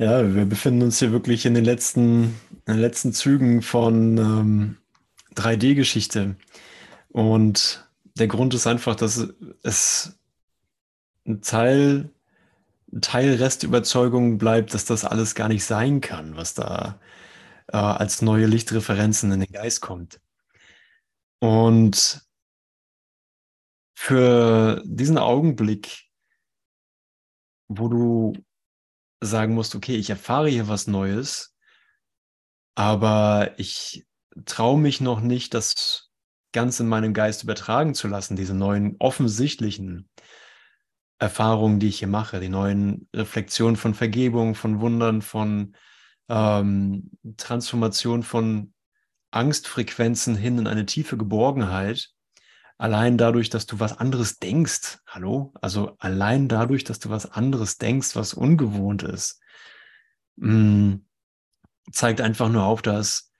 Ja, wir befinden uns hier wirklich in den letzten, in den letzten Zügen von ähm, 3D-Geschichte. Und der Grund ist einfach, dass es ein Teil, ein Teil Restüberzeugung bleibt, dass das alles gar nicht sein kann, was da äh, als neue Lichtreferenzen in den Geist kommt. Und für diesen Augenblick, wo du sagen musst, okay, ich erfahre hier was Neues, aber ich traue mich noch nicht, das ganz in meinem Geist übertragen zu lassen, diese neuen offensichtlichen Erfahrungen, die ich hier mache, die neuen Reflexionen von Vergebung, von Wundern, von ähm, Transformation von Angstfrequenzen hin in eine tiefe Geborgenheit, allein dadurch, dass du was anderes denkst, hallo, also allein dadurch, dass du was anderes denkst, was ungewohnt ist, mm, zeigt einfach nur auf, dass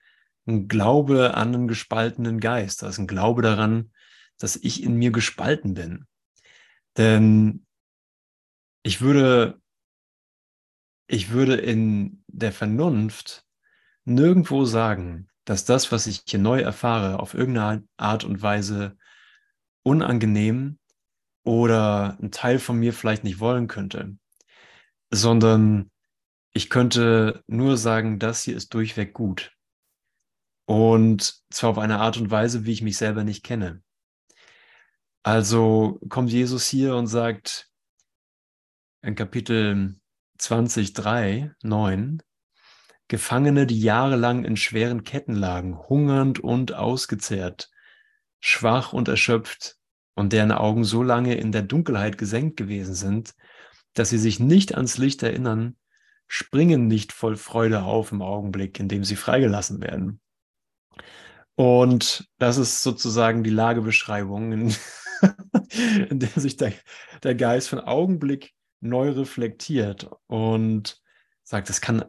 ein Glaube an einen gespaltenen Geist, da ist ein Glaube daran, dass ich in mir gespalten bin. Denn ich würde, ich würde in der Vernunft nirgendwo sagen, dass das, was ich hier neu erfahre, auf irgendeine Art und Weise unangenehm oder ein Teil von mir vielleicht nicht wollen könnte, sondern ich könnte nur sagen, das hier ist durchweg gut. Und zwar auf eine Art und Weise, wie ich mich selber nicht kenne. Also kommt Jesus hier und sagt in Kapitel 20, 3, 9, Gefangene, die jahrelang in schweren Ketten lagen, hungernd und ausgezehrt, schwach und erschöpft und deren Augen so lange in der Dunkelheit gesenkt gewesen sind, dass sie sich nicht ans Licht erinnern, springen nicht voll Freude auf im Augenblick, in dem sie freigelassen werden. Und das ist sozusagen die Lagebeschreibung, in, in der sich der, der Geist von Augenblick neu reflektiert und sagt, das kann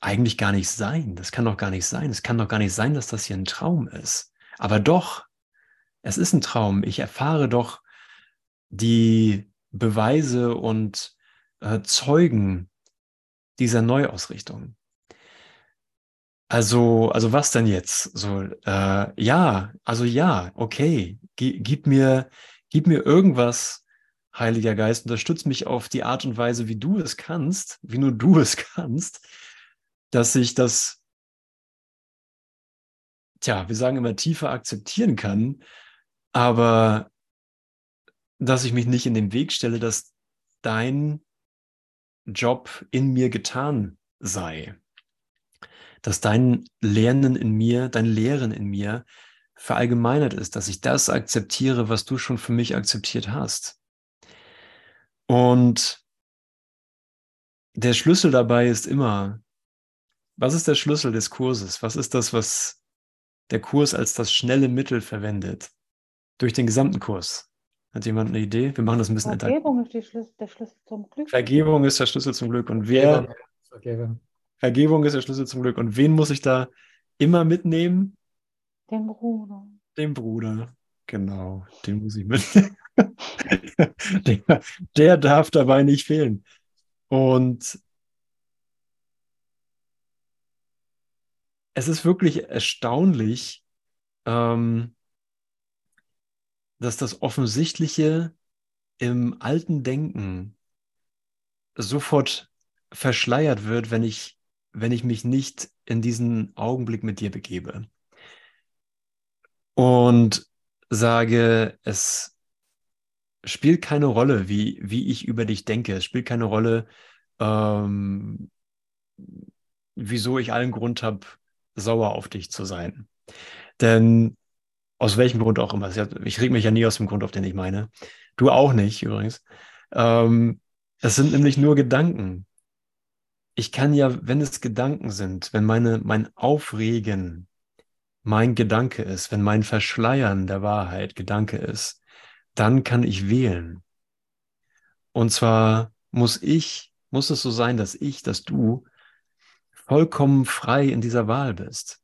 eigentlich gar nicht sein. Das kann doch gar nicht sein. Es kann doch gar nicht sein, dass das hier ein Traum ist. Aber doch, es ist ein Traum. Ich erfahre doch die Beweise und äh, Zeugen dieser Neuausrichtung. Also, also was denn jetzt? So, äh, ja, also ja, okay, G gib mir, gib mir irgendwas, Heiliger Geist, unterstütz mich auf die Art und Weise, wie du es kannst, wie nur du es kannst, dass ich das, tja, wir sagen immer tiefer akzeptieren kann, aber dass ich mich nicht in den Weg stelle, dass dein Job in mir getan sei. Dass dein Lernen in mir, dein Lehren in mir verallgemeinert ist, dass ich das akzeptiere, was du schon für mich akzeptiert hast. Und der Schlüssel dabei ist immer, was ist der Schlüssel des Kurses? Was ist das, was der Kurs als das schnelle Mittel verwendet? Durch den gesamten Kurs. Hat jemand eine Idee? Wir machen das ein bisschen Vergebung ist Schlüssel, der Schlüssel zum Glück. Vergebung ist der Schlüssel zum Glück. Und wer. Vergebung. Vergebung ist der Schlüssel zum Glück. Und wen muss ich da immer mitnehmen? Den Bruder. Den Bruder. Genau, den muss ich mitnehmen. der, der darf dabei nicht fehlen. Und es ist wirklich erstaunlich, ähm, dass das Offensichtliche im alten Denken sofort verschleiert wird, wenn ich, wenn ich mich nicht in diesen Augenblick mit dir begebe. Und sage, es spielt keine Rolle, wie, wie ich über dich denke. Es spielt keine Rolle, ähm, wieso ich allen Grund habe, sauer auf dich zu sein. Denn aus welchem Grund auch immer. Ich reg mich ja nie aus dem Grund auf, den ich meine. Du auch nicht, übrigens. Ähm, es sind nämlich nur Gedanken. Ich kann ja, wenn es Gedanken sind, wenn meine, mein Aufregen mein Gedanke ist, wenn mein Verschleiern der Wahrheit Gedanke ist, dann kann ich wählen. Und zwar muss ich, muss es so sein, dass ich, dass du vollkommen frei in dieser Wahl bist.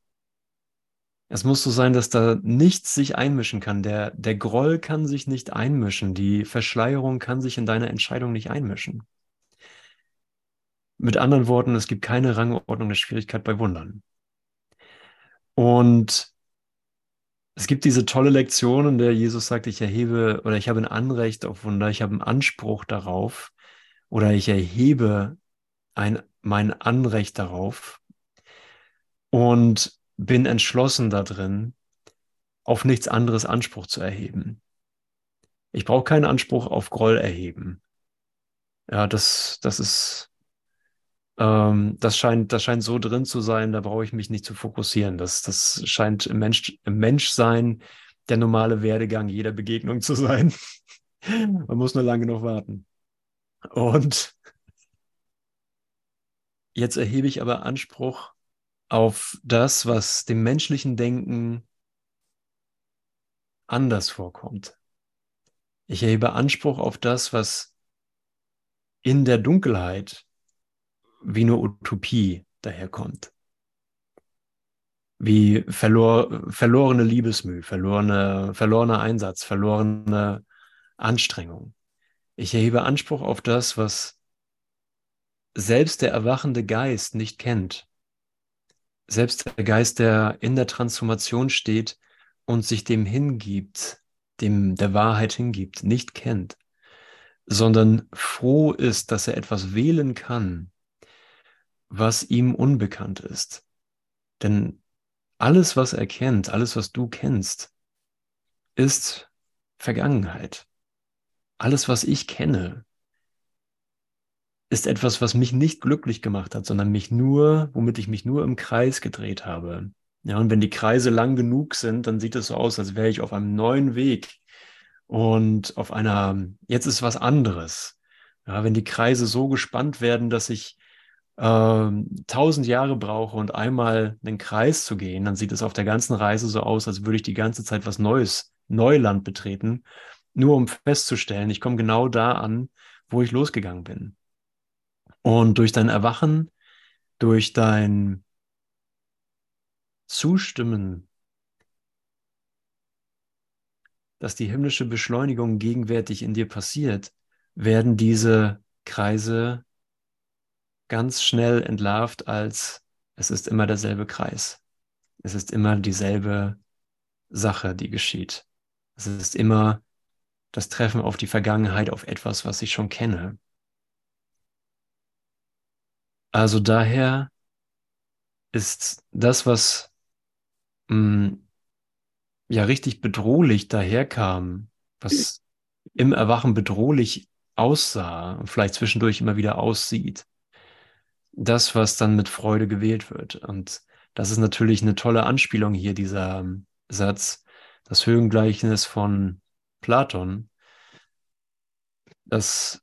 Es muss so sein, dass da nichts sich einmischen kann. Der, der Groll kann sich nicht einmischen. Die Verschleierung kann sich in deine Entscheidung nicht einmischen. Mit anderen Worten, es gibt keine Rangordnung der Schwierigkeit bei Wundern. Und es gibt diese tolle Lektion, in der Jesus sagt, ich erhebe oder ich habe ein Anrecht auf Wunder, ich habe einen Anspruch darauf oder ich erhebe ein, mein Anrecht darauf und bin entschlossen darin, auf nichts anderes Anspruch zu erheben. Ich brauche keinen Anspruch auf Groll erheben. Ja, das, das ist, ähm, das scheint, das scheint so drin zu sein, da brauche ich mich nicht zu fokussieren. Das, das scheint im, Mensch, im Menschsein der normale Werdegang jeder Begegnung zu sein. Man muss nur lange genug warten. Und jetzt erhebe ich aber Anspruch auf das, was dem menschlichen Denken anders vorkommt. Ich erhebe Anspruch auf das, was in der Dunkelheit wie eine Utopie daherkommt. Wie verlor, verlorene Liebesmüh, verlorene, verlorener Einsatz, verlorene Anstrengung. Ich erhebe Anspruch auf das, was selbst der erwachende Geist nicht kennt. Selbst der Geist, der in der Transformation steht und sich dem hingibt, dem der Wahrheit hingibt, nicht kennt, sondern froh ist, dass er etwas wählen kann, was ihm unbekannt ist. Denn alles, was er kennt, alles, was du kennst, ist Vergangenheit. Alles, was ich kenne, ist etwas, was mich nicht glücklich gemacht hat, sondern mich nur, womit ich mich nur im Kreis gedreht habe. Ja, und wenn die Kreise lang genug sind, dann sieht es so aus, als wäre ich auf einem neuen Weg und auf einer, jetzt ist was anderes. Ja, wenn die Kreise so gespannt werden, dass ich ähm, tausend Jahre brauche und einmal einen Kreis zu gehen, dann sieht es auf der ganzen Reise so aus, als würde ich die ganze Zeit was Neues, Neuland betreten, nur um festzustellen, ich komme genau da an, wo ich losgegangen bin. Und durch dein Erwachen, durch dein Zustimmen, dass die himmlische Beschleunigung gegenwärtig in dir passiert, werden diese Kreise ganz schnell entlarvt als es ist immer derselbe Kreis. Es ist immer dieselbe Sache, die geschieht. Es ist immer das Treffen auf die Vergangenheit, auf etwas, was ich schon kenne. Also daher ist das, was mh, mm, ja richtig bedrohlich daherkam, was im Erwachen bedrohlich aussah und vielleicht zwischendurch immer wieder aussieht, das, was dann mit Freude gewählt wird. Und das ist natürlich eine tolle Anspielung hier, dieser ähm, Satz, das Höhengleichnis von Platon, dass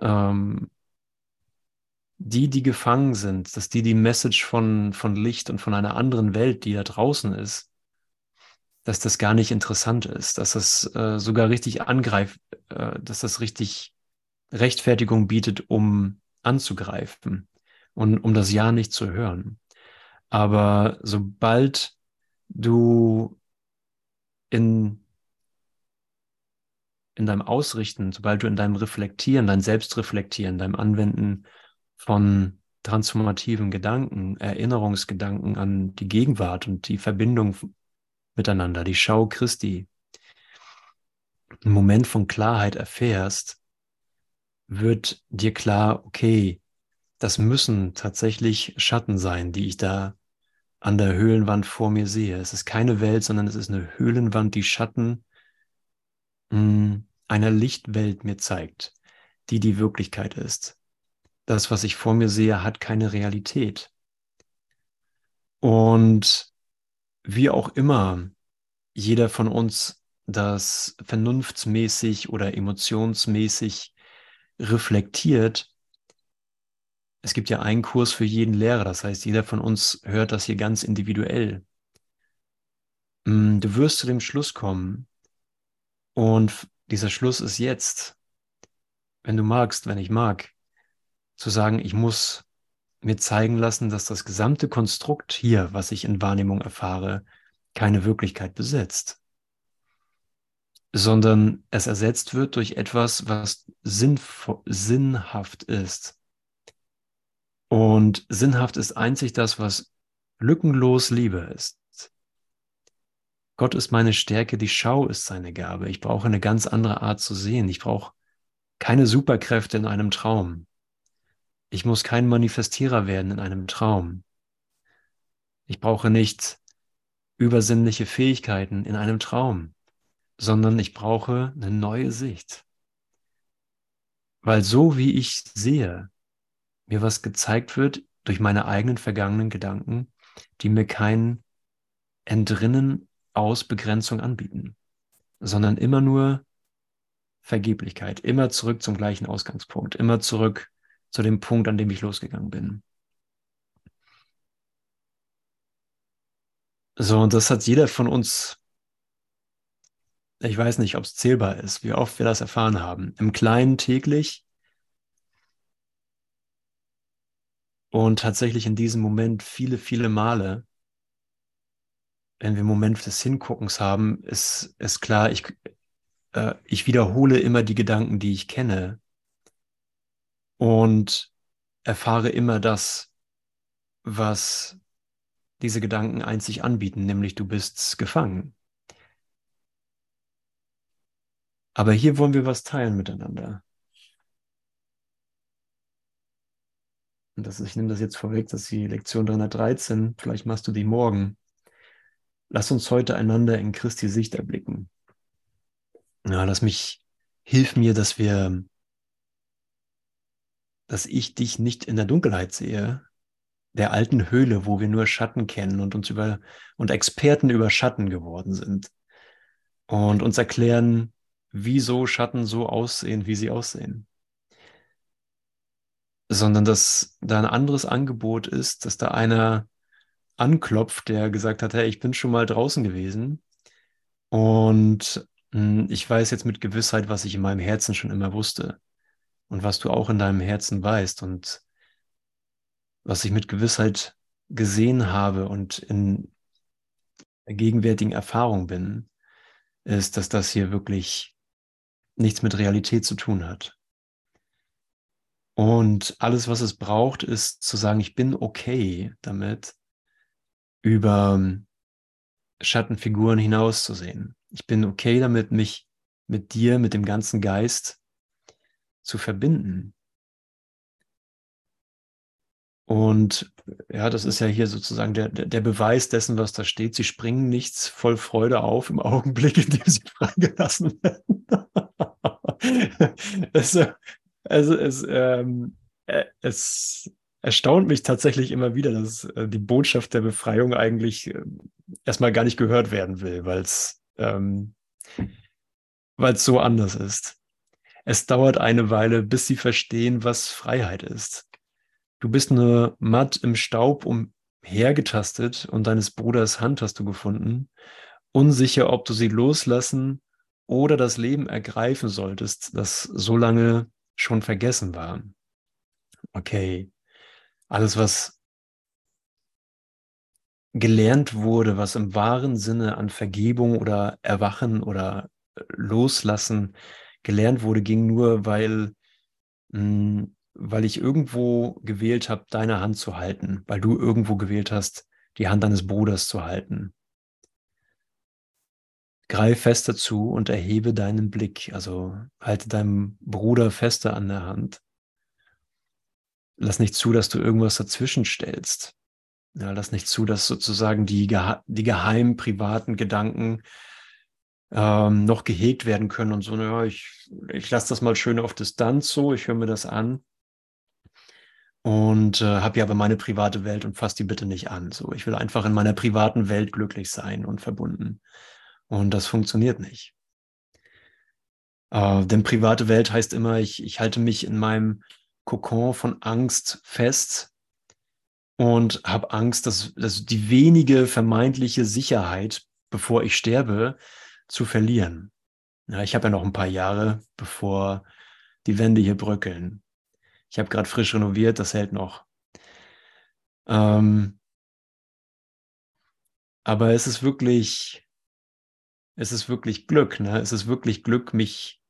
ähm, die, die gefangen sind, dass die die Message von, von Licht und von einer anderen Welt, die da draußen ist, dass das gar nicht interessant ist, dass das äh, sogar richtig angreift, äh, dass das richtig Rechtfertigung bietet, um anzugreifen und um das Ja nicht zu hören. Aber sobald du in, in deinem Ausrichten, sobald du in deinem Reflektieren, dein Selbstreflektieren, deinem Anwenden von transformativen Gedanken, Erinnerungsgedanken an die Gegenwart und die Verbindung miteinander, die Schau Christi, einen Moment von Klarheit erfährst, wird dir klar, okay, das müssen tatsächlich Schatten sein, die ich da an der Höhlenwand vor mir sehe. Es ist keine Welt, sondern es ist eine Höhlenwand, die Schatten hm, einer Lichtwelt mir zeigt, die die Wirklichkeit ist. Das, was ich vor mir sehe, hat keine Realität. Und wie auch immer jeder von uns das vernunftsmäßig oder emotionsmäßig reflektiert, es gibt ja einen Kurs für jeden Lehrer, das heißt, jeder von uns hört das hier ganz individuell. Mm, du wirst zu dem Schluss kommen und dieser Schluss ist jetzt, wenn du magst, wenn ich mag, zu sagen, ich muss mir zeigen lassen, dass das gesamte Konstrukt hier, was ich in Wahrnehmung erfahre, keine Wirklichkeit besitzt, sondern es ersetzt wird durch etwas, was sinnhaft ist Und sinnhaft ist einzig das, was lückenlos Liebe ist. Gott ist meine Stärke, die Schau ist seine Gabe. Ich brauche eine ganz andere Art zu sehen. Ich brauche keine Superkräfte in einem Traum. Ich muss kein Manifestierer werden in einem Traum. Ich brauche nicht übersinnliche Fähigkeiten in einem Traum, sondern ich brauche eine neue Sicht. Weil so wie ich sehe, mir was gezeigt wird durch meine eigenen vergangenen Gedanken, die mir kein Entrinnen aus Begrenzung anbieten, sondern immer nur Vergeblichkeit, immer zurück zum gleichen Ausgangspunkt, immer zurück zu dem Punkt, an dem ich losgegangen bin. So, und das hat jeder von uns, ich weiß nicht, ob es zählbar ist, wie oft wir das erfahren haben, im Kleinen täglich und tatsächlich in diesem Moment viele, viele Male, wenn wir einen Moment des Hinguckens haben, ist, ist klar, ich, äh, ich wiederhole immer die Gedanken, die ich kenne und erfahre immer das, was diese Gedanken einzig anbieten, nämlich du bist gefangen. Aber hier wollen wir was teilen miteinander. Und das, ich nehme das jetzt vorweg, dass die Lektion 313, vielleicht machst du die morgen. Lass uns heute einander in Christi Sicht erblicken. Ja, lass mich, hilf mir, dass wir, dass ich dich nicht in der Dunkelheit sehe, der alten Höhle, wo wir nur Schatten kennen und uns über und Experten über Schatten geworden sind und uns erklären, wieso Schatten so aussehen, wie sie aussehen. Sondern dass da ein anderes Angebot ist, dass da einer anklopft, der gesagt hat, hey, ich bin schon mal draußen gewesen und hm, ich weiß jetzt mit Gewissheit, was ich in meinem Herzen schon immer wusste und was du auch in deinem Herzen weißt und was ich mit Gewissheit gesehen habe und in der gegenwärtigen Erfahrung bin, ist, dass das hier wirklich nichts mit Realität zu tun hat. Und alles, was es braucht, ist zu sagen, ich bin okay damit, über Schattenfiguren hinauszusehen. Ich bin okay damit, mich mit dir, mit dem ganzen Geist zu verbinden. Und ja, das ist ja hier sozusagen der, der Beweis dessen, was da steht. Sie springen nichts voll Freude auf im Augenblick, in dem sie freigelassen werden. also, also es, ähm, äh, es erstaunt mich tatsächlich immer wieder, dass äh, die Botschaft der Befreiung eigentlich äh, erstmal gar nicht gehört werden will, weil es ähm, so anders ist. Es dauert eine Weile, bis sie verstehen, was Freiheit ist. Du bist nur matt im Staub umhergetastet und deines Bruders Hand hast du gefunden, unsicher, ob du sie loslassen oder das Leben ergreifen solltest, das so lange schon vergessen war. Okay, alles, was gelernt wurde, was im wahren Sinne an Vergebung oder Erwachen oder Loslassen gelernt wurde, ging nur, weil mh, hm, weil ich irgendwo gewählt habe, deine Hand zu halten, weil du irgendwo gewählt hast, die Hand deines Bruders zu halten. Greif fester zu und erhebe deinen Blick, also halte deinem Bruder fester an der Hand. Lass nicht zu, dass du irgendwas dazwischen stellst. Ja, lass nicht zu, dass sozusagen die, die geheimen privaten Gedanken ähm, noch gehegt werden können und so, naja, ich, ich lasse das mal schön auf Distanz so, ich höre mir das an und äh, habe ja aber meine private Welt und fass die bitte nicht an. So, ich will einfach in meiner privaten Welt glücklich sein und verbunden. Und das funktioniert nicht. Äh, denn private Welt heißt immer, ich, ich halte mich in meinem Kokon von Angst fest und habe Angst, dass, dass die wenige vermeintliche Sicherheit, bevor ich sterbe, zu verlieren. Ja, ich habe ja noch ein paar Jahre, bevor die Wände hier bröckeln. Ich habe gerade frisch renoviert, das hält noch. Ähm, aber es ist wirklich, es ist wirklich Glück, ne? Es ist wirklich Glück, mich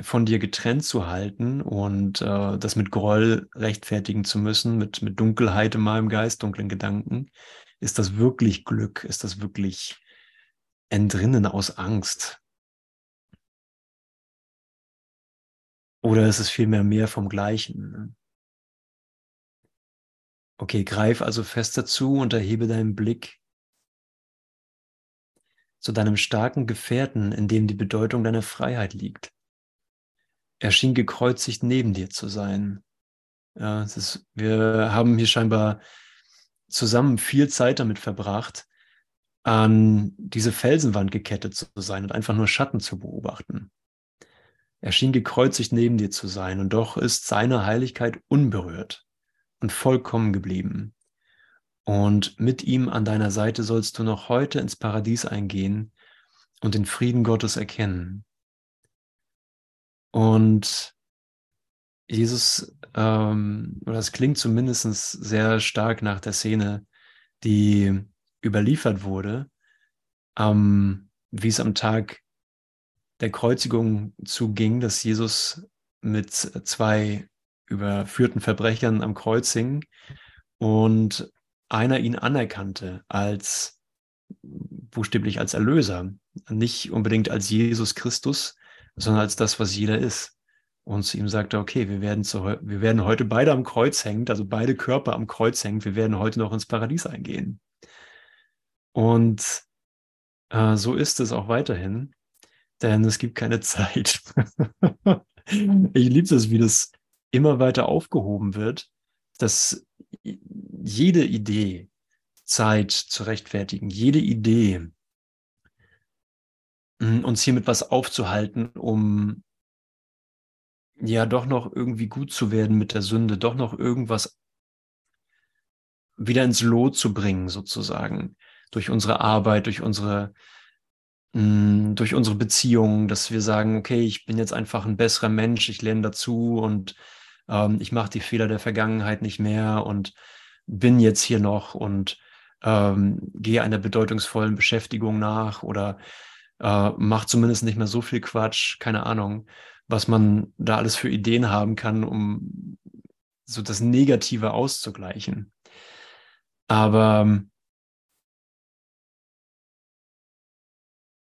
von dir getrennt zu halten und äh, das mit Groll rechtfertigen zu müssen, mit, mit Dunkelheit in meinem Geist, dunklen Gedanken. Ist das wirklich Glück? Ist das wirklich Entrinnen aus Angst? Oder ist es vielmehr mehr vom Gleichen? Okay, greif also fest dazu und erhebe deinen Blick zu deinem starken Gefährten, in dem die Bedeutung deiner Freiheit liegt. Er schien gekreuzigt neben dir zu sein. Ja, ist, wir haben hier scheinbar zusammen viel Zeit damit verbracht, an diese Felsenwand gekettet zu sein und einfach nur Schatten zu beobachten. Er schien gekreuzigt neben dir zu sein und doch ist seine Heiligkeit unberührt und vollkommen geblieben. Und mit ihm an deiner Seite sollst du noch heute ins Paradies eingehen und den Frieden Gottes erkennen. Und Jesus, ähm, oder es klingt zumindest sehr stark nach der Szene, die überliefert wurde, ähm, wie es am Tag der Kreuzigung zuging, dass Jesus mit zwei überführten Verbrechern am Kreuz hing und einer ihn anerkannte als buchstäblich als Erlöser, nicht unbedingt als Jesus Christus, sondern als das, was jeder ist. Und zu ihm sagte, okay, wir werden, zu, wir werden heute beide am Kreuz hängen, also beide Körper am Kreuz hängen, wir werden heute noch ins Paradies eingehen. Und äh, so ist es auch weiterhin, denn es gibt keine Zeit. ich liebe es, wie das immer weiter aufgehoben wird, dass jede Idee, Zeit zu rechtfertigen, jede Idee, hm, uns hiermit was aufzuhalten, um ja doch noch irgendwie gut zu werden mit der Sünde, doch noch irgendwas wieder ins Lot zu bringen, sozusagen, durch unsere Arbeit, durch unsere, mh, hm, durch unsere Beziehungen, dass wir sagen, okay, ich bin jetzt einfach ein besserer Mensch, ich lerne dazu und ähm, ich mache die Fehler der Vergangenheit nicht mehr und bin jetzt hier noch und ähm, gehe einer bedeutungsvollen Beschäftigung nach oder äh, macht zumindest nicht mehr so viel Quatsch, keine Ahnung, was man da alles für Ideen haben kann, um so das Negative auszugleichen. Aber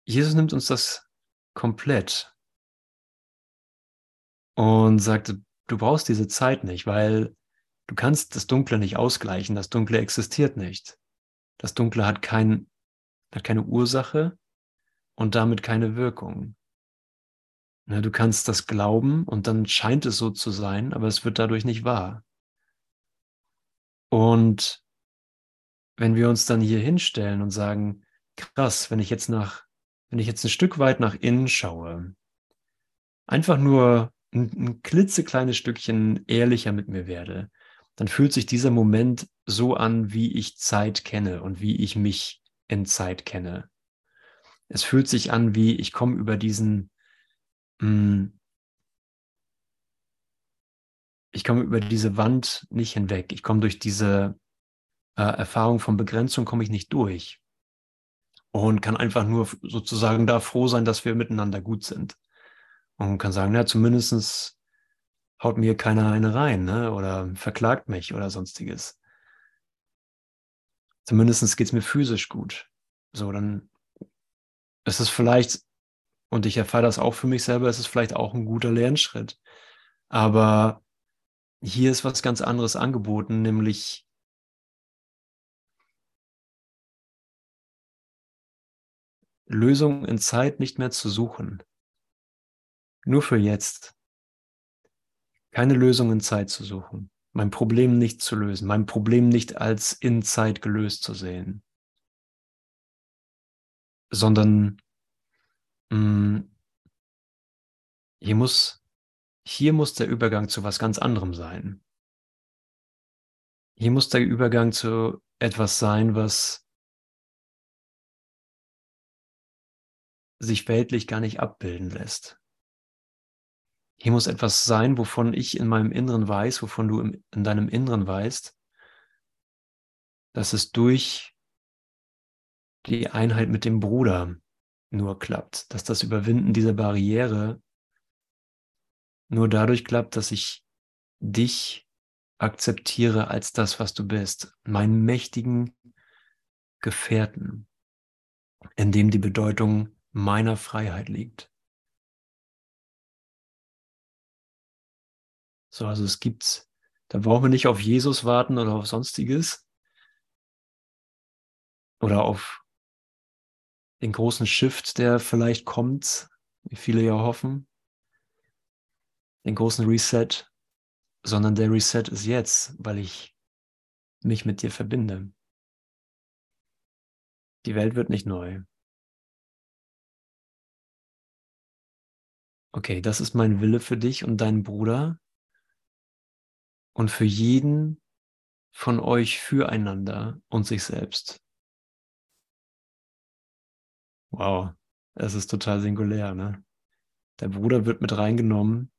Jesus nimmt uns das komplett und sagt, du brauchst diese Zeit nicht, weil du kannst das Dunkle nicht ausgleichen. Das Dunkle existiert nicht. Das Dunkle hat, kein, hat keine Ursache und damit keine Wirkung. Du kannst das glauben und dann scheint es so zu sein, aber es wird dadurch nicht wahr. Und wenn wir uns dann hier hinstellen und sagen, krass, wenn ich jetzt nach, wenn ich jetzt ein Stück weit nach innen schaue, einfach nur ein, ein klitzekleines Stückchen ehrlicher mit mir werde, dann fühlt sich dieser Moment so an, wie ich Zeit kenne und wie ich mich in Zeit kenne. Es fühlt sich an, wie ich komme über diesen, mh, hm, ich komme über diese Wand nicht hinweg. Ich komme durch diese äh, Erfahrung von Begrenzung, komme ich nicht durch. Und kann einfach nur sozusagen da froh sein, dass wir miteinander gut sind. Und kann sagen, ja, zumindestens haut mir keiner eine rein, ne? Oder verklagt mich oder sonstiges. Zumindest geht es mir physisch gut. So, dann ist es vielleicht, und ich erfahre das auch für mich selber, ist es vielleicht auch ein guter Lernschritt. Aber hier ist was ganz anderes angeboten, nämlich Lösungen in Zeit nicht mehr zu suchen. Nur für jetzt. Keine Lösung in Zeit zu suchen. Mein Problem nicht zu lösen. Mein Problem nicht als in Zeit gelöst zu sehen. Sondern mh, mm, hier muss, hier muss der Übergang zu was ganz anderem sein. Hier muss der Übergang zu etwas sein, was sich weltlich gar nicht abbilden lässt. Hier muss etwas sein, wovon ich in meinem Inneren weiß, wovon du in deinem Inneren weißt, dass es durch die Einheit mit dem Bruder nur klappt, dass das Überwinden dieser Barriere nur dadurch klappt, dass ich dich akzeptiere als das, was du bist, meinen mächtigen Gefährten, in dem die Bedeutung meiner Freiheit liegt. So, also es gibt's, da brauchen wir nicht auf Jesus warten oder auf sonstiges oder auf den großen Shift, der vielleicht kommt, wie viele ja hoffen, den großen Reset, sondern der Reset ist jetzt, weil ich mich mit dir verbinde. Die Welt wird nicht neu. Okay, das ist mein Wille für dich und deinen Bruder und für jeden von euch füreinander und sich selbst. Wow, es ist total singulär, ne? Der Bruder wird mit reingenommen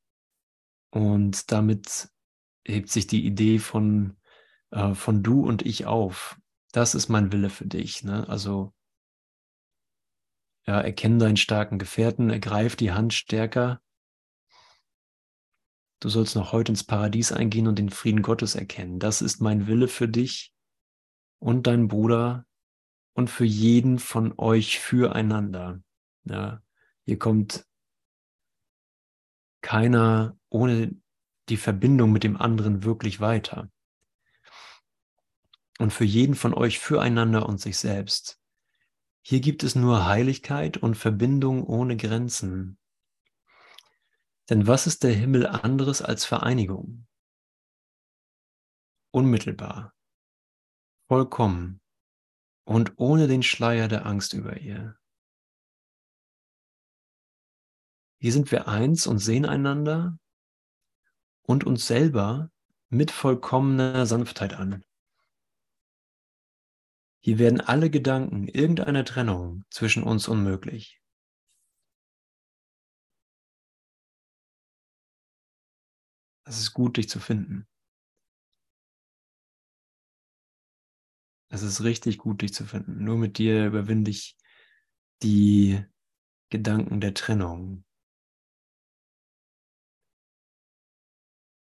und damit hebt sich die Idee von, äh, von du und ich auf. Das ist mein Wille für dich. Ne? Also ja, erkenne deinen starken Gefährten, ergreif die Hand stärker. Du sollst noch heute ins Paradies eingehen und den Frieden Gottes erkennen. Das ist mein Wille für dich und deinen Bruder und für jeden von euch füreinander. Ja, hier kommt keiner ohne die Verbindung mit dem anderen wirklich weiter. Und für jeden von euch füreinander und sich selbst. Hier gibt es nur Heiligkeit und Verbindung ohne Grenzen. Denn was ist der Himmel anderes als Vereinigung? Unmittelbar, vollkommen und ohne den Schleier der Angst über ihr. Hier sind wir eins und sehen einander und uns selber mit vollkommener Sanftheit an. Hier werden alle Gedanken irgendeiner Trennung zwischen uns unmöglich. Es ist gut, dich zu finden. Es ist richtig gut, dich zu finden. Nur mit dir überwinde ich die Gedanken der Trennung,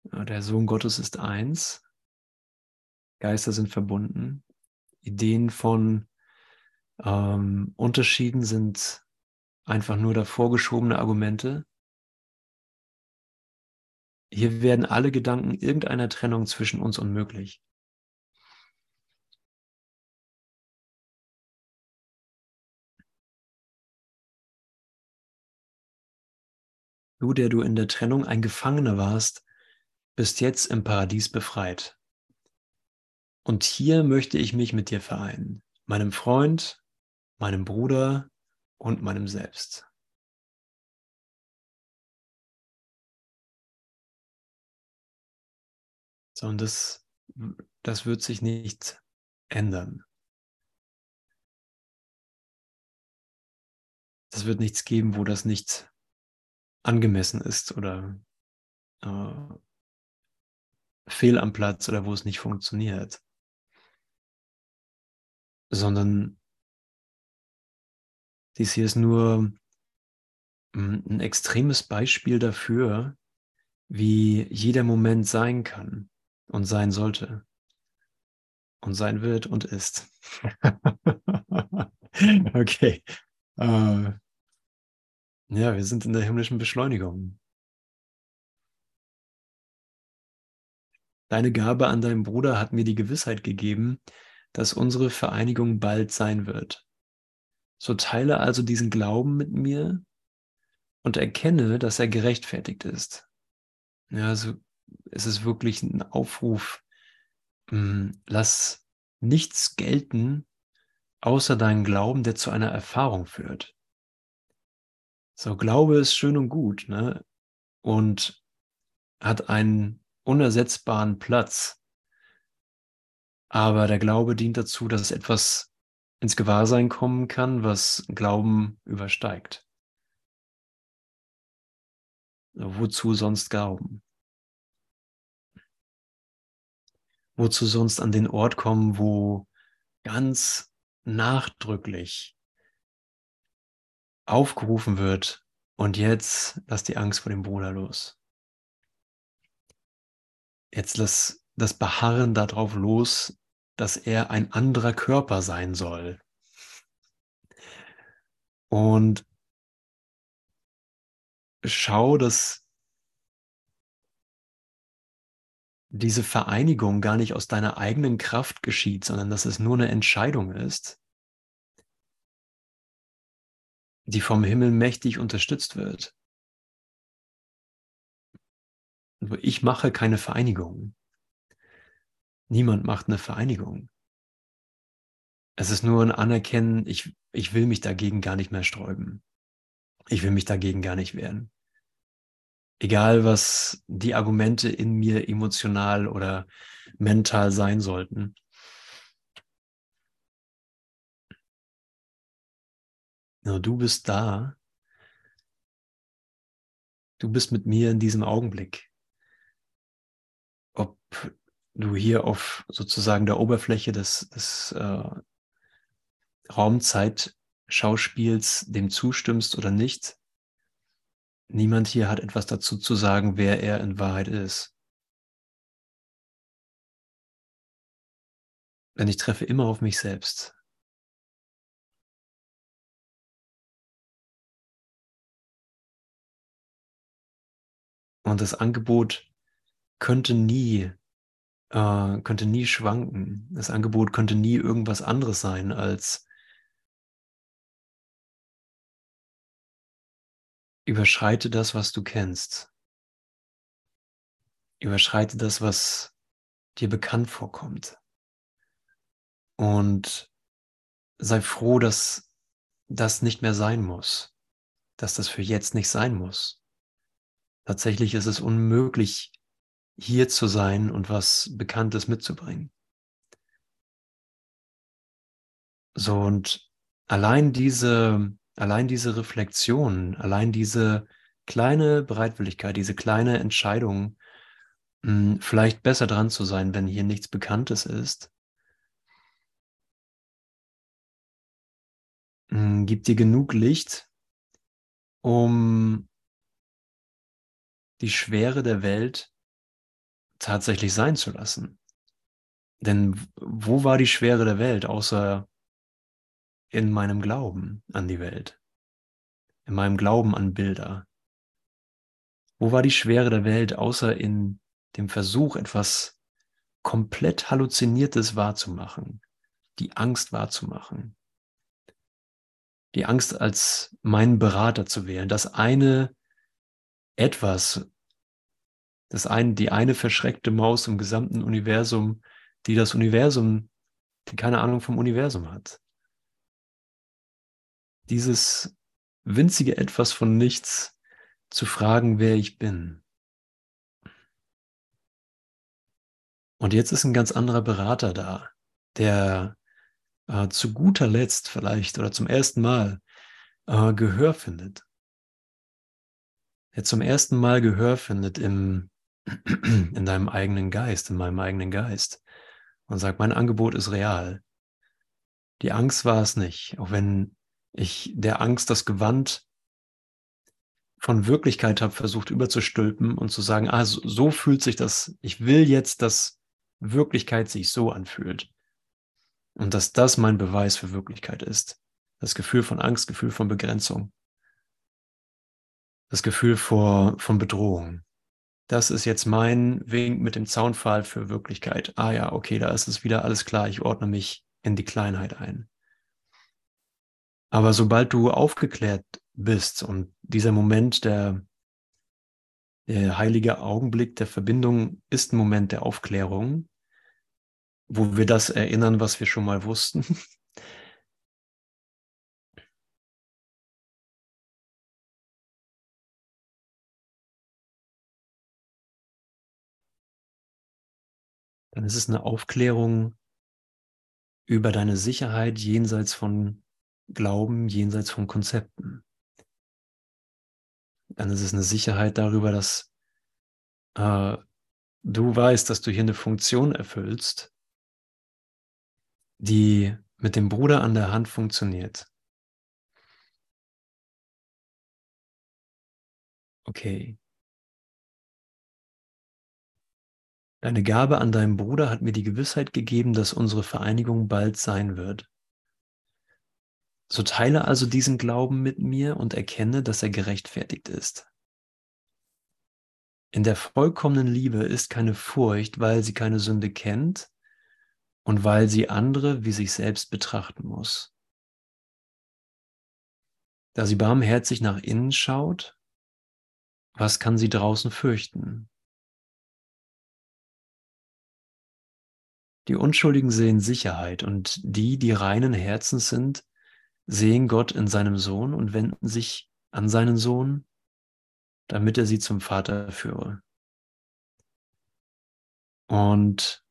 Der Sohn Gottes ist eins. Geister sind verbunden. Ideen von ähm, Unterschieden sind einfach nur davor geschobene Argumente. Hier werden alle Gedanken irgendeiner Trennung zwischen uns unmöglich. Du, der du in der Trennung ein Gefangener warst, bist jetzt im Paradies befreit. Und hier möchte ich mich mit dir vereinen, meinem Freund, meinem Bruder und meinem Selbst. So, und das, das wird sich nicht ändern. Es wird nichts geben, wo das nicht angemessen ist oder äh, fehl am Platz oder wo es nicht funktioniert, sondern dies hier ist nur hm, ein extremes Beispiel dafür, wie jeder Moment sein kann und sein sollte und sein wird und ist. okay. Uh, ja, wir sind in der himmlischen Beschleunigung. Deine Gabe an deinen Bruder hat mir die Gewissheit gegeben, dass unsere Vereinigung bald sein wird. So teile also diesen Glauben mit mir und erkenne, dass er gerechtfertigt ist. Ja, also es ist wirklich ein Aufruf, hm, lass nichts gelten, außer deinen Glauben, der zu einer Erfahrung führt. So, Glaube ist schön und gut, ne? Und hat einen unersetzbaren Platz. Aber der Glaube dient dazu, dass etwas ins Gewahrsein kommen kann, was Glauben übersteigt. Wozu sonst Glauben? Wozu sonst an den Ort kommen, wo ganz nachdrücklich aufgerufen wird und jetzt lass die Angst vor dem Bruder los. Jetzt lass das Beharren darauf los, dass er ein anderer Körper sein soll. Und schau, dass diese Vereinigung gar nicht aus deiner eigenen Kraft geschieht, sondern dass es nur eine Entscheidung ist, die vom Himmel mächtig unterstützt wird. Ich mache keine Vereinigung. Niemand macht eine Vereinigung. Es ist nur ein Anerkennen, ich, ich will mich dagegen gar nicht mehr sträuben. Ich will mich dagegen gar nicht wehren. Egal, was die Argumente in mir emotional oder mental sein sollten. Nur du bist da. Du bist mit mir in diesem Augenblick. Ob du hier auf sozusagen der Oberfläche des, des äh, Raumzeit-Schauspiels dem zustimmst oder nicht, niemand hier hat etwas dazu zu sagen, wer er in Wahrheit ist. Denn ich treffe immer auf mich selbst. Und das Angebot könnte nie äh, könnte nie schwanken. Das Angebot könnte nie irgendwas anderes sein als überschreite das, was du kennst. Überschreite das, was dir bekannt vorkommt. Und sei froh, dass das nicht mehr sein muss, dass das für jetzt nicht sein muss. Tatsächlich ist es unmöglich, hier zu sein und was Bekanntes mitzubringen. So, und allein diese, allein diese Reflexion, allein diese kleine Bereitwilligkeit, diese kleine Entscheidung, hm, vielleicht besser dran zu sein, wenn hier nichts Bekanntes ist, hm, gibt dir genug Licht, um die Schwere der Welt tatsächlich sein zu lassen. Denn wo war die Schwere der Welt, außer in meinem Glauben an die Welt, in meinem Glauben an Bilder? Wo war die Schwere der Welt, außer in dem Versuch, etwas komplett Halluziniertes wahrzumachen, die Angst wahrzumachen, die Angst als meinen Berater zu wählen, das eine etwas, das ein, die eine verschreckte Maus im gesamten Universum, die das Universum, die keine Ahnung vom Universum hat. Dieses winzige Etwas von nichts zu fragen, wer ich bin. Und jetzt ist ein ganz anderer Berater da, der äh, zu guter Letzt vielleicht oder zum ersten Mal äh, Gehör findet. Der zum ersten Mal Gehör findet im in deinem eigenen Geist, in meinem eigenen Geist und sag, mein Angebot ist real. Die Angst war es nicht, auch wenn ich der Angst das Gewand von Wirklichkeit habe versucht überzustülpen und zu sagen, ah, so, so fühlt sich das, ich will jetzt, dass Wirklichkeit sich so anfühlt. Und dass das mein Beweis für Wirklichkeit ist. Das Gefühl von Angst, Gefühl von Begrenzung. Das Gefühl vor, von Bedrohung das ist jetzt mein Wink mit dem Zaunpfahl für Wirklichkeit. Ah ja, okay, da ist es wieder alles klar, ich ordne mich in die Kleinheit ein. Aber sobald du aufgeklärt bist und dieser Moment der, der heilige Augenblick der Verbindung ist ein Moment der Aufklärung, wo wir das erinnern, was wir schon mal wussten, dann ist es eine Aufklärung über deine Sicherheit jenseits von Glauben, jenseits von Konzepten. Dann ist es eine Sicherheit darüber, dass äh, du weißt, dass du hier eine Funktion erfüllst, die mit dem Bruder an der Hand funktioniert. Okay, Deine Gabe an deinem Bruder hat mir die Gewissheit gegeben, dass unsere Vereinigung bald sein wird. So teile also diesen Glauben mit mir und erkenne, dass er gerechtfertigt ist. In der vollkommenen Liebe ist keine Furcht, weil sie keine Sünde kennt und weil sie andere wie sich selbst betrachten muss. Da sie barmherzig nach innen schaut, was kann sie draußen fürchten? Die Unschuldigen sehen Sicherheit und die, die reinen Herzens sind, sehen Gott in seinem Sohn und wenden sich an seinen Sohn, damit er sie zum Vater führe. Und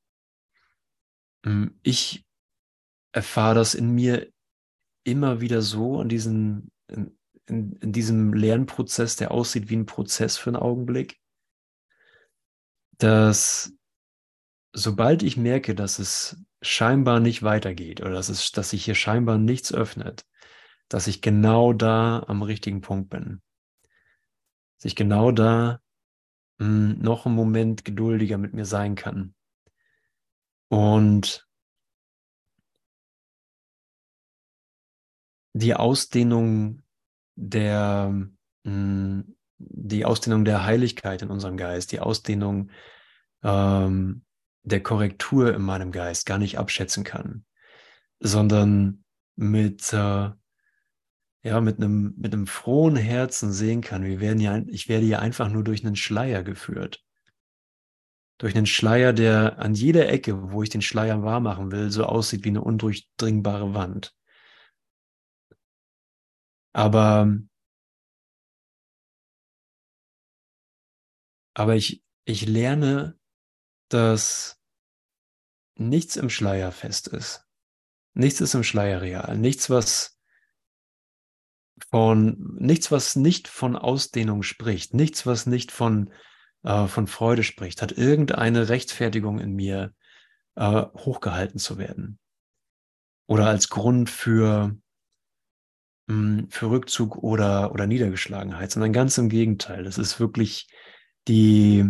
hm, ich erfahre das in mir immer wieder so in, diesen, in, in, in diesem Lernprozess, der aussieht wie ein Prozess für einen Augenblick, dass sobald ich merke, dass es scheinbar nicht weitergeht oder dass, es, dass sich hier scheinbar nichts öffnet, dass ich genau da am richtigen Punkt bin. Dass ich genau da mh, hm, noch einen Moment geduldiger mit mir sein kann. Und die Ausdehnung der, mh, hm, die Ausdehnung der Heiligkeit in unserem Geist, die Ausdehnung ähm, der Korrektur in meinem Geist gar nicht abschätzen kann, sondern mit, äh, ja, mit einem, mit einem frohen Herzen sehen kann, wir werden ja, ich werde hier einfach nur durch einen Schleier geführt. Durch einen Schleier, der an jeder Ecke, wo ich den Schleier wahr machen will, so aussieht wie eine undurchdringbare Wand. Aber, aber ich, ich lerne, dass nichts im Schleier fest ist. Nichts ist im Schleier real. Nichts, was von, nichts, was nicht von Ausdehnung spricht. Nichts, was nicht von, äh, von Freude spricht, hat irgendeine Rechtfertigung in mir, äh, hochgehalten zu werden. Oder als Grund für, mh, hm, für Rückzug oder, oder Niedergeschlagenheit, sondern ganz im Gegenteil. Das ist wirklich die,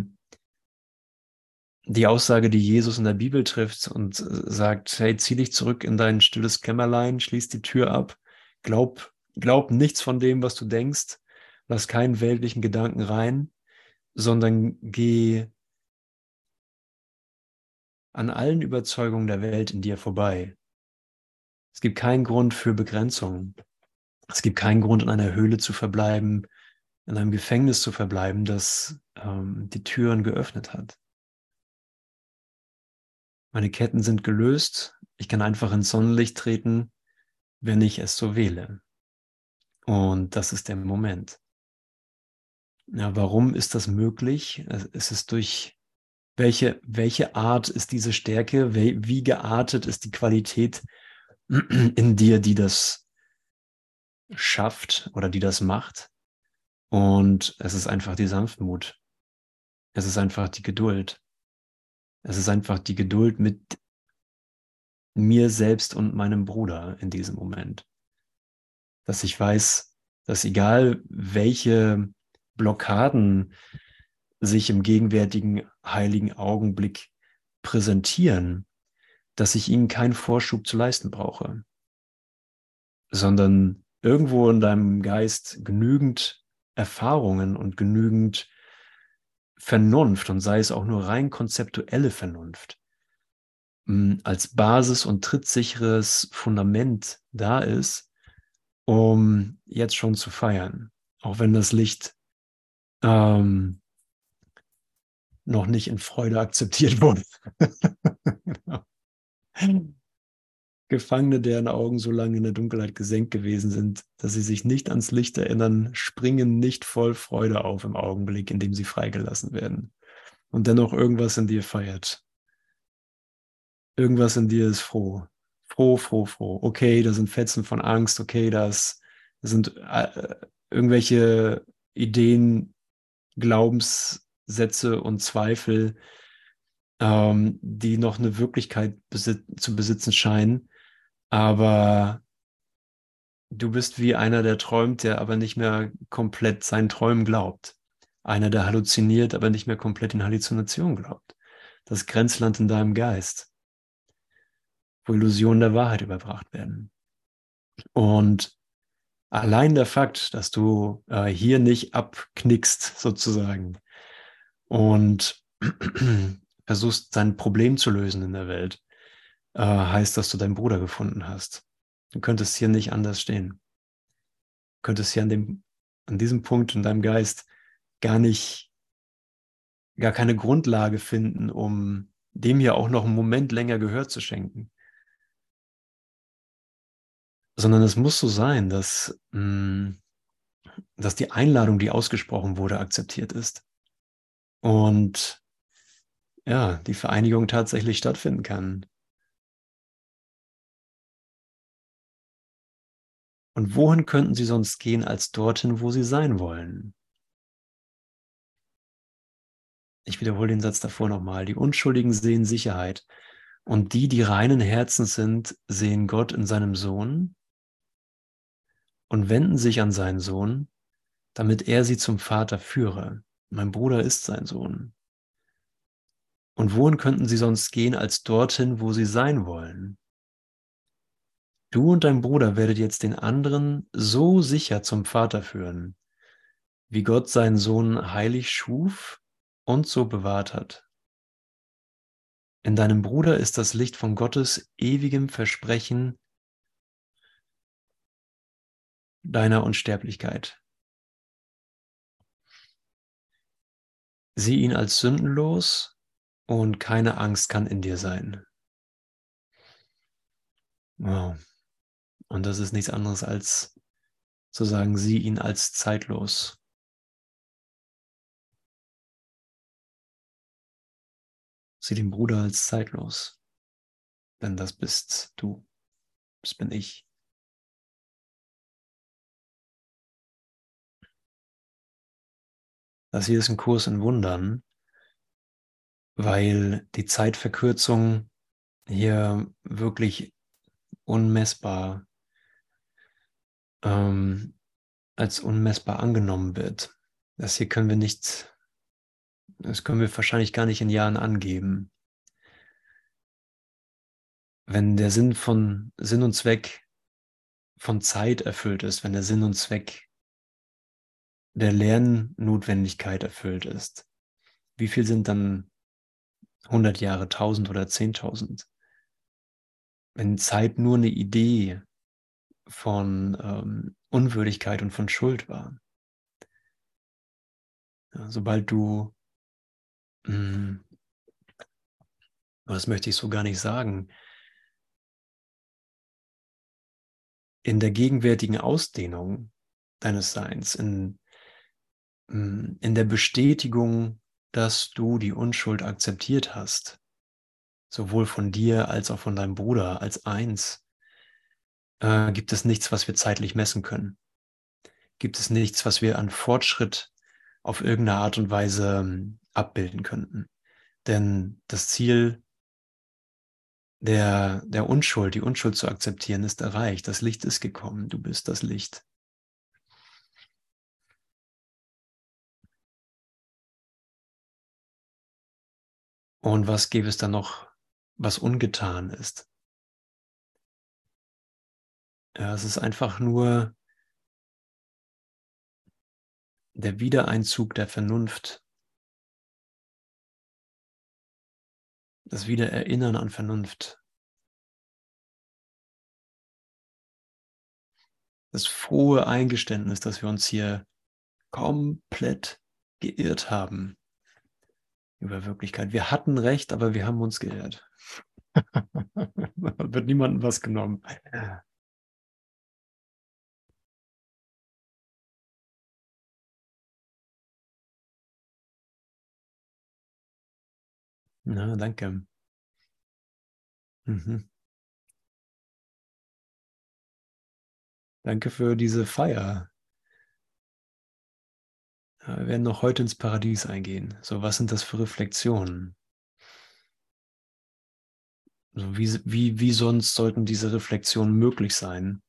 die Aussage, die Jesus in der Bibel trifft und äh, sagt, hey, zieh dich zurück in dein stilles Kämmerlein, schließ die Tür ab, glaub, glaub nichts von dem, was du denkst, lass keinen weltlichen Gedanken rein, sondern geh an allen Überzeugungen der Welt in dir vorbei. Es gibt keinen Grund für Begrenzungen. Es gibt keinen Grund, in einer Höhle zu verbleiben, in einem Gefängnis zu verbleiben, das ähm, die Türen geöffnet hat. Meine Ketten sind gelöst. Ich kann einfach ins Sonnenlicht treten, wenn ich es so wähle. Und das ist der Moment. Ja, warum ist das möglich? Es durch welche, welche Art ist diese Stärke? Wie geartet ist die Qualität in dir, die das schafft oder die das macht? Und es ist einfach die Sanftmut. Es ist einfach die Geduld. Es ist einfach die Geduld mit mir selbst und meinem Bruder in diesem Moment. Dass ich weiß, dass egal welche Blockaden sich im gegenwärtigen heiligen Augenblick präsentieren, dass ich ihnen keinen Vorschub zu leisten brauche, sondern irgendwo in deinem Geist genügend Erfahrungen und genügend Vernunft und sei es auch nur rein konzeptuelle Vernunft hm, als Basis und trittsicheres Fundament da ist, um jetzt schon zu feiern, auch wenn das Licht ähm, noch nicht in Freude akzeptiert wurde. Gefangene, deren Augen so lange in der Dunkelheit gesenkt gewesen sind, dass sie sich nicht ans Licht erinnern, springen nicht voll Freude auf im Augenblick, in dem sie freigelassen werden. Und dennoch irgendwas in dir feiert. Irgendwas in dir ist froh. Froh, froh, froh. Okay, da sind Fetzen von Angst. Okay, das, das sind äh, irgendwelche Ideen, Glaubenssätze und Zweifel, ähm, die noch eine Wirklichkeit besit zu besitzen scheinen. Aber du bist wie einer, der träumt, der aber nicht mehr komplett seinen Träumen glaubt. Einer, der halluziniert, aber nicht mehr komplett in Halluzination glaubt. das Grenzland in deinem Geist, wo Illusionen der Wahrheit überbracht werden. Und allein der Fakt, dass du äh, hier nicht abknickst sozusagen und versuchst, dein Problem zu lösen in der Welt, äh, heißt, dass du deinen Bruder gefunden hast. Du könntest hier nicht anders stehen. Du könntest hier an, dem, an diesem Punkt in deinem Geist gar nicht, gar keine Grundlage finden, um dem hier auch noch einen Moment länger Gehör zu schenken sondern es muss so sein, dass, mm, dass die Einladung, die ausgesprochen wurde, akzeptiert ist. Und ja, die Vereinigung tatsächlich stattfinden kann. Und wohin könnten sie sonst gehen als dorthin, wo sie sein wollen? Ich wiederhole den Satz davor nochmal. Die Unschuldigen sehen Sicherheit und die, die reinen Herzens sind, sehen Gott in seinem Sohn und wenden sich an seinen Sohn, damit er sie zum Vater führe. Mein Bruder ist sein Sohn. Und wohin könnten sie sonst gehen als dorthin, wo sie sein wollen? Du und dein Bruder werdet jetzt den anderen so sicher zum Vater führen, wie Gott seinen Sohn heilig schuf und so bewahrt hat. In deinem Bruder ist das Licht von Gottes ewigem Versprechen deiner Unsterblichkeit. Sieh ihn als sündenlos und keine Angst kann in dir sein. Wow. Und das ist nichts anderes als zu sagen, sieh ihn als zeitlos. Sieh den Bruder als zeitlos. Denn das bist du. Das bin ich. Das hier ist ein Kurs in Wundern, weil die Zeitverkürzung hier wirklich unmessbar ähm, als unmessbar angenommen wird. Das hier können wir nicht, das können wir wahrscheinlich gar nicht in Jahren angeben. Wenn der Sinn von Sinn und Zweck von Zeit erfüllt ist, wenn der Sinn und Zweck der Lernnotwendigkeit erfüllt ist, wie viel sind dann 100 Jahre, 1000 oder 10.000? Wenn Zeit nur eine Idee von ähm, Unwürdigkeit und von Schuld war. Ja, sobald du, mh, hm, das möchte ich so gar nicht sagen, in der gegenwärtigen Ausdehnung deines Seins, in hm, in der Bestätigung, dass du die Unschuld akzeptiert hast, sowohl von dir als auch von deinem Bruder als eins, äh, gibt es nichts, was wir zeitlich messen können. Gibt es nichts, was wir an Fortschritt auf irgendeine Art und Weise ähm, abbilden könnten. Denn das Ziel der, der Unschuld, die Unschuld zu akzeptieren, ist erreicht. Das Licht ist gekommen. Du bist das Licht. Und was gäbe es da noch, was ungetan ist? Ja, es ist einfach nur der Wiedereinzug der Vernunft, das Wiedererinnern an Vernunft, das frohe Eingeständnis, dass wir uns hier komplett geirrt haben über Wirklichkeit. Wir hatten recht, aber wir haben uns geirrt. wird niemandem was genommen. Na, danke. Mhm. Danke für diese Feier. Wir werden noch heute ins Paradies eingehen. So, was sind das für Reflexionen? So, wie, wie, wie sonst sollten diese Reflexionen möglich sein,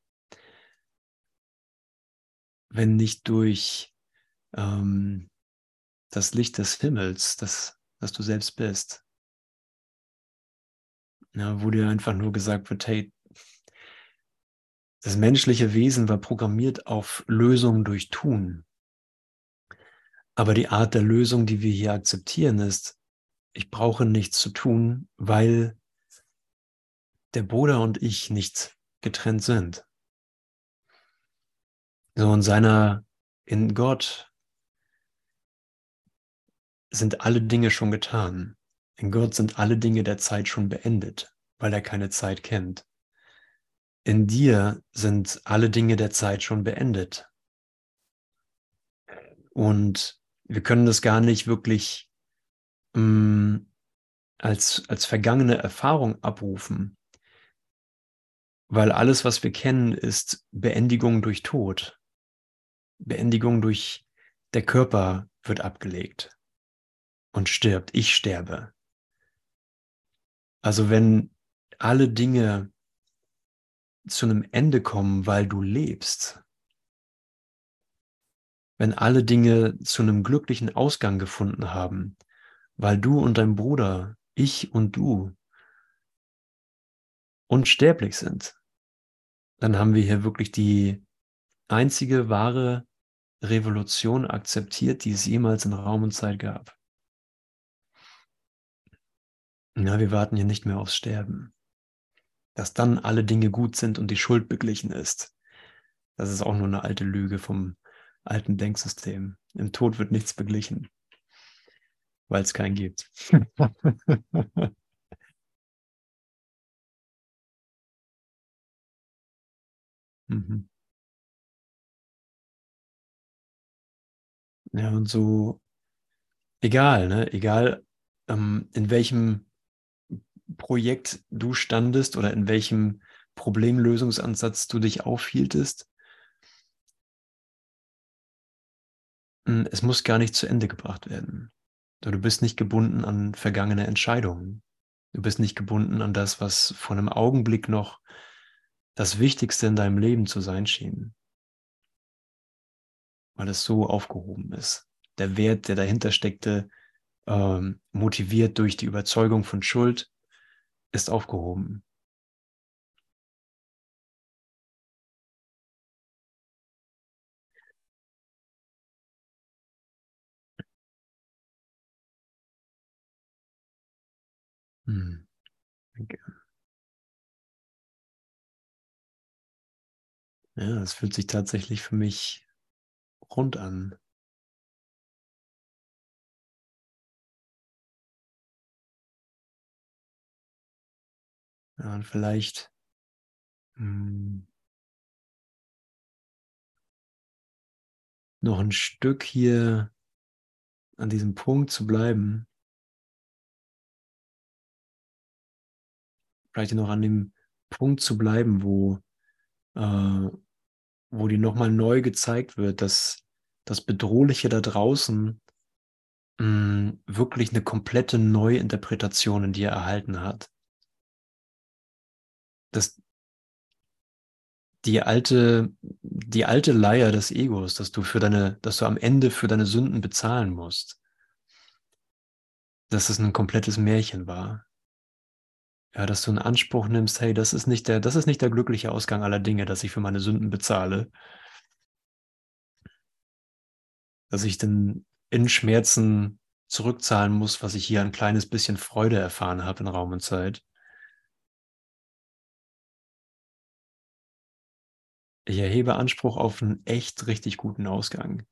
wenn nicht durch ähm, das Licht des Himmels, das, das du selbst bist? Ja, wo dir einfach nur gesagt wird, hey, das menschliche Wesen war programmiert auf Lösungen durch Tun. Aber die Art der Lösung, die wir hier akzeptieren, ist, ich brauche nichts zu tun, weil der Bruder und ich nicht getrennt sind. So in seiner, in Gott sind alle Dinge schon getan. In Gott sind alle Dinge der Zeit schon beendet, weil er keine Zeit kennt. In dir sind alle Dinge der Zeit schon beendet. Und wir können das gar nicht wirklich ähm, als, als vergangene Erfahrung abrufen, weil alles, was wir kennen, ist Beendigung durch Tod. Beendigung durch der Körper wird abgelegt und stirbt. Ich sterbe. Also wenn alle Dinge zu einem Ende kommen, weil du lebst, wenn alle Dinge zu einem glücklichen Ausgang gefunden haben, weil du und dein Bruder, ich und du unsterblich sind, dann haben wir hier wirklich die einzige wahre Revolution akzeptiert, die es jemals in Raum und Zeit gab. Na, wir warten hier nicht mehr aufs Sterben. Dass dann alle Dinge gut sind und die Schuld beglichen ist. Das ist auch nur eine alte Lüge vom alten Denksystem. Im Tod wird nichts beglichen, weil es keinen gibt. mhm. Ja, und so, egal, ne? Egal, ähm, in welchem Projekt du standest oder in welchem Problemlösungsansatz du dich aufhieltest, hm, es muss gar nicht zu Ende gebracht werden. Du bist nicht gebunden an vergangene Entscheidungen. Du bist nicht gebunden an das, was vor einem Augenblick noch das Wichtigste in deinem Leben zu sein schien weil es so aufgehoben ist. Der Wert, der dahinter steckte, ähm, motiviert durch die Überzeugung von Schuld, ist aufgehoben. Hm. Ja, es fühlt sich tatsächlich für mich rund an. Ja, und vielleicht hm, noch ein Stück hier an diesem Punkt zu bleiben. Vielleicht noch an dem Punkt zu bleiben, wo äh, wo dir nochmal neu gezeigt wird, dass das Bedrohliche da draußen mh, mm, wirklich eine komplette Neuinterpretation in dir erhalten hat. Dass die alte, die alte Leier des Egos, dass du für deine, dass du am Ende für deine Sünden bezahlen musst, dass es ein komplettes Märchen war. Ja, dass du in Anspruch nimmst, hey, das ist nicht der, das ist nicht der glückliche Ausgang aller Dinge, dass ich für meine Sünden bezahle. Dass ich dann in Schmerzen zurückzahlen muss, was ich hier ein kleines bisschen Freude erfahren habe in Raum und Zeit. Ich erhebe Anspruch auf einen echt richtig guten Ausgang.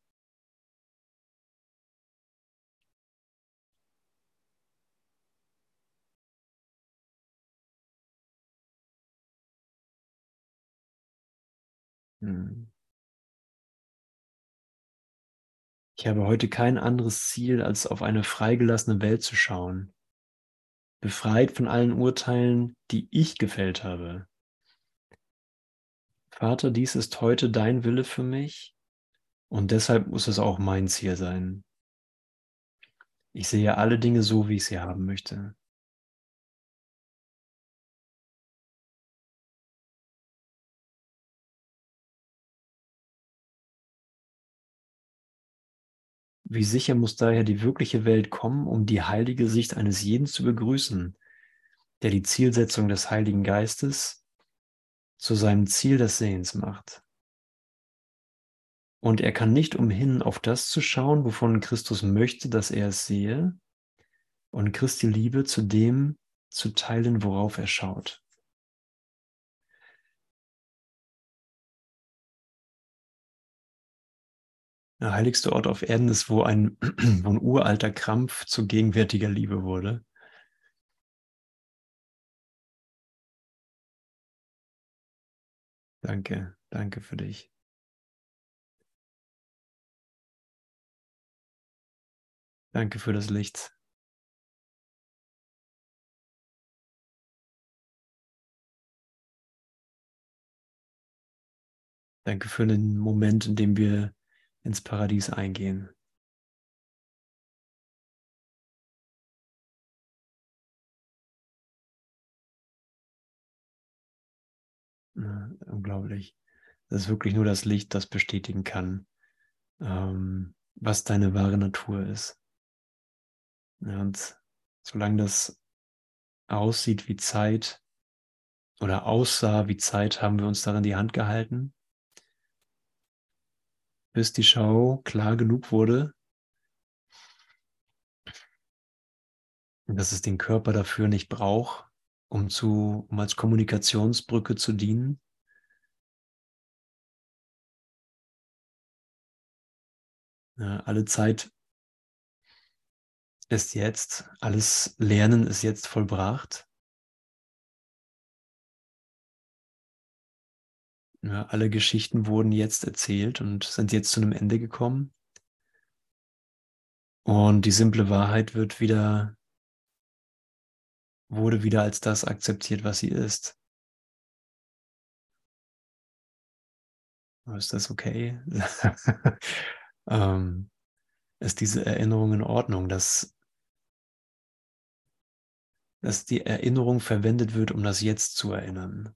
Hm. Ich habe heute kein anderes Ziel, als auf eine freigelassene Welt zu schauen, befreit von allen Urteilen, die ich gefällt habe. Vater, dies ist heute dein Wille für mich und deshalb muss es auch mein Ziel sein. Ich sehe alle Dinge so, wie ich sie haben möchte. Wie sicher muss daher die wirkliche Welt kommen, um die heilige Sicht eines jeden zu begrüßen, der die Zielsetzung des Heiligen Geistes zu seinem Ziel des Sehens macht. Und er kann nicht umhin, auf das zu schauen, wovon Christus möchte, dass er es sehe, und Christi Liebe zu dem zu teilen, worauf er schaut. Der heiligste Ort auf Erden ist, wo ein, wo uralter Krampf zu gegenwärtiger Liebe wurde. Danke, danke für dich. Danke für das Licht. Danke für den Moment, in dem wir ins Paradies eingehen. Unglaublich. Das ist wirklich nur das Licht, das bestätigen kann, ähm, was deine wahre Natur ist. Und solange das aussieht wie Zeit oder aussah wie Zeit, haben wir uns darin die Hand gehalten bis die Schau klar genug wurde, dass es den Körper dafür nicht braucht, um, zu, um als Kommunikationsbrücke zu dienen. Ja, alle Zeit ist jetzt, alles Lernen ist jetzt vollbracht. Ja, alle Geschichten wurden jetzt erzählt und sind jetzt zu einem Ende gekommen. Und die simple Wahrheit wird wieder, wurde wieder als das akzeptiert, was sie ist. Ist das okay? ähm, ist diese Erinnerung in Ordnung, dass, dass die Erinnerung verwendet wird, um das Jetzt zu erinnern?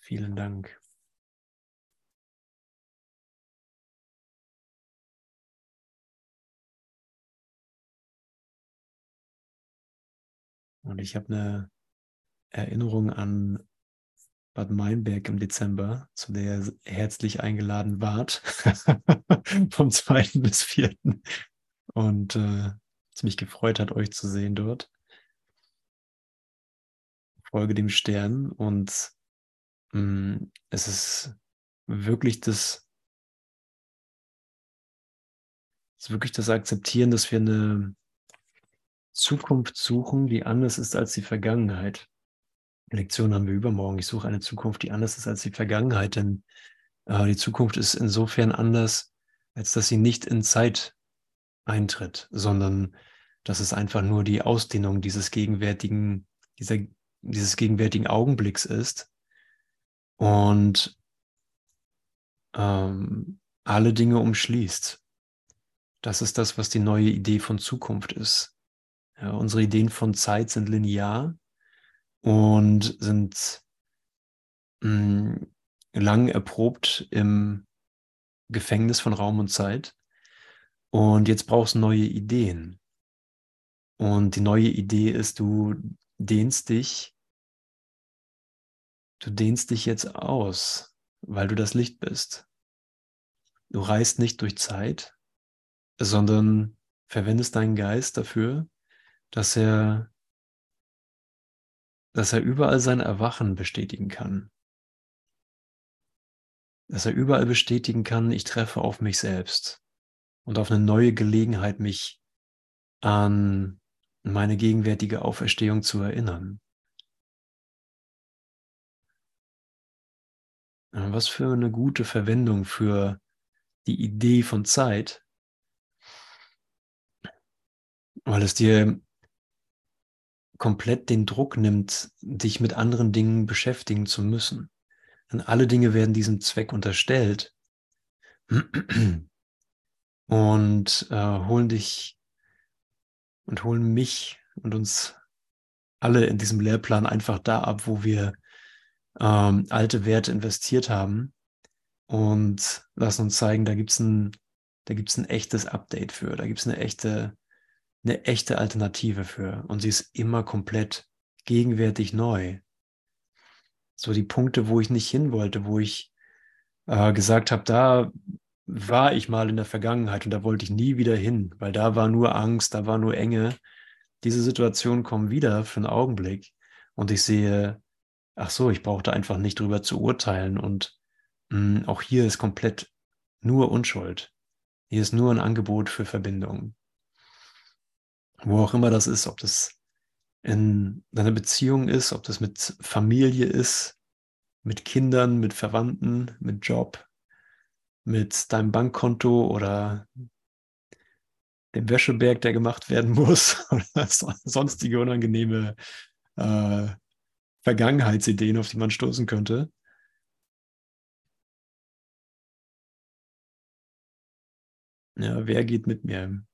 Vielen Dank. Und ich habe eine Erinnerung an Bad Meinberg im Dezember, zu der ihr herzlich eingeladen wart, vom 2. bis 4. Und äh, es mich gefreut hat, euch zu sehen dort. Folge dem Stern und es ist wirklich das, es ist wirklich das Akzeptieren, dass wir eine Zukunft suchen, die anders ist als die Vergangenheit. Lektion haben wir übermorgen. Ich suche eine Zukunft, die anders ist als die Vergangenheit, denn äh, die Zukunft ist insofern anders, als dass sie nicht in Zeit eintritt, sondern dass es einfach nur die Ausdehnung dieses gegenwärtigen, dieser, dieses gegenwärtigen Augenblicks ist, und ähm, alle Dinge umschließt. Das ist das, was die neue Idee von Zukunft ist. Ja, unsere Ideen von Zeit sind linear und sind mh, mm, lang erprobt im Gefängnis von Raum und Zeit. Und jetzt brauchst du neue Ideen. Und die neue Idee ist, du dehnst dich Du dehnst dich jetzt aus, weil du das Licht bist. Du reist nicht durch Zeit, sondern verwendest deinen Geist dafür, dass er, dass er überall sein Erwachen bestätigen kann. Dass er überall bestätigen kann, ich treffe auf mich selbst und auf eine neue Gelegenheit, mich an meine gegenwärtige Auferstehung zu erinnern. Was für eine gute Verwendung für die Idee von Zeit, weil es dir komplett den Druck nimmt, dich mit anderen Dingen beschäftigen zu müssen. Denn alle Dinge werden diesem Zweck unterstellt und äh, holen dich und holen mich und uns alle in diesem Lehrplan einfach da ab, wo wir ähm, alte Werte investiert haben und lassen uns zeigen, da gibt es ein, da gibt's ein echtes Update für, da gibt es eine echte, eine echte Alternative für. Und sie ist immer komplett gegenwärtig neu. So die Punkte, wo ich nicht hin wollte, wo ich äh, gesagt habe, da war ich mal in der Vergangenheit und da wollte ich nie wieder hin, weil da war nur Angst, da war nur Enge. Diese Situationen kommen wieder für einen Augenblick und ich sehe, ach so, ich brauchte einfach nicht drüber zu urteilen und mh, mm, auch hier ist komplett nur Unschuld. Hier ist nur ein Angebot für Verbindung. Wo auch immer das ist, ob das in deiner Beziehung ist, ob das mit Familie ist, mit Kindern, mit Verwandten, mit Job, mit deinem Bankkonto oder dem Wäscheberg, der gemacht werden muss oder sonstige unangenehme äh, Vergangenheitsideen, auf die man stoßen könnte. Ja, wer geht mit mir?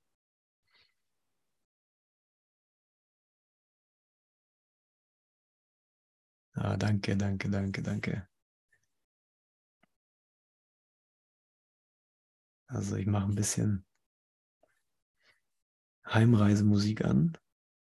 Ah, danke, danke, danke, danke. Also ich mache ein bisschen Heimreisemusik an.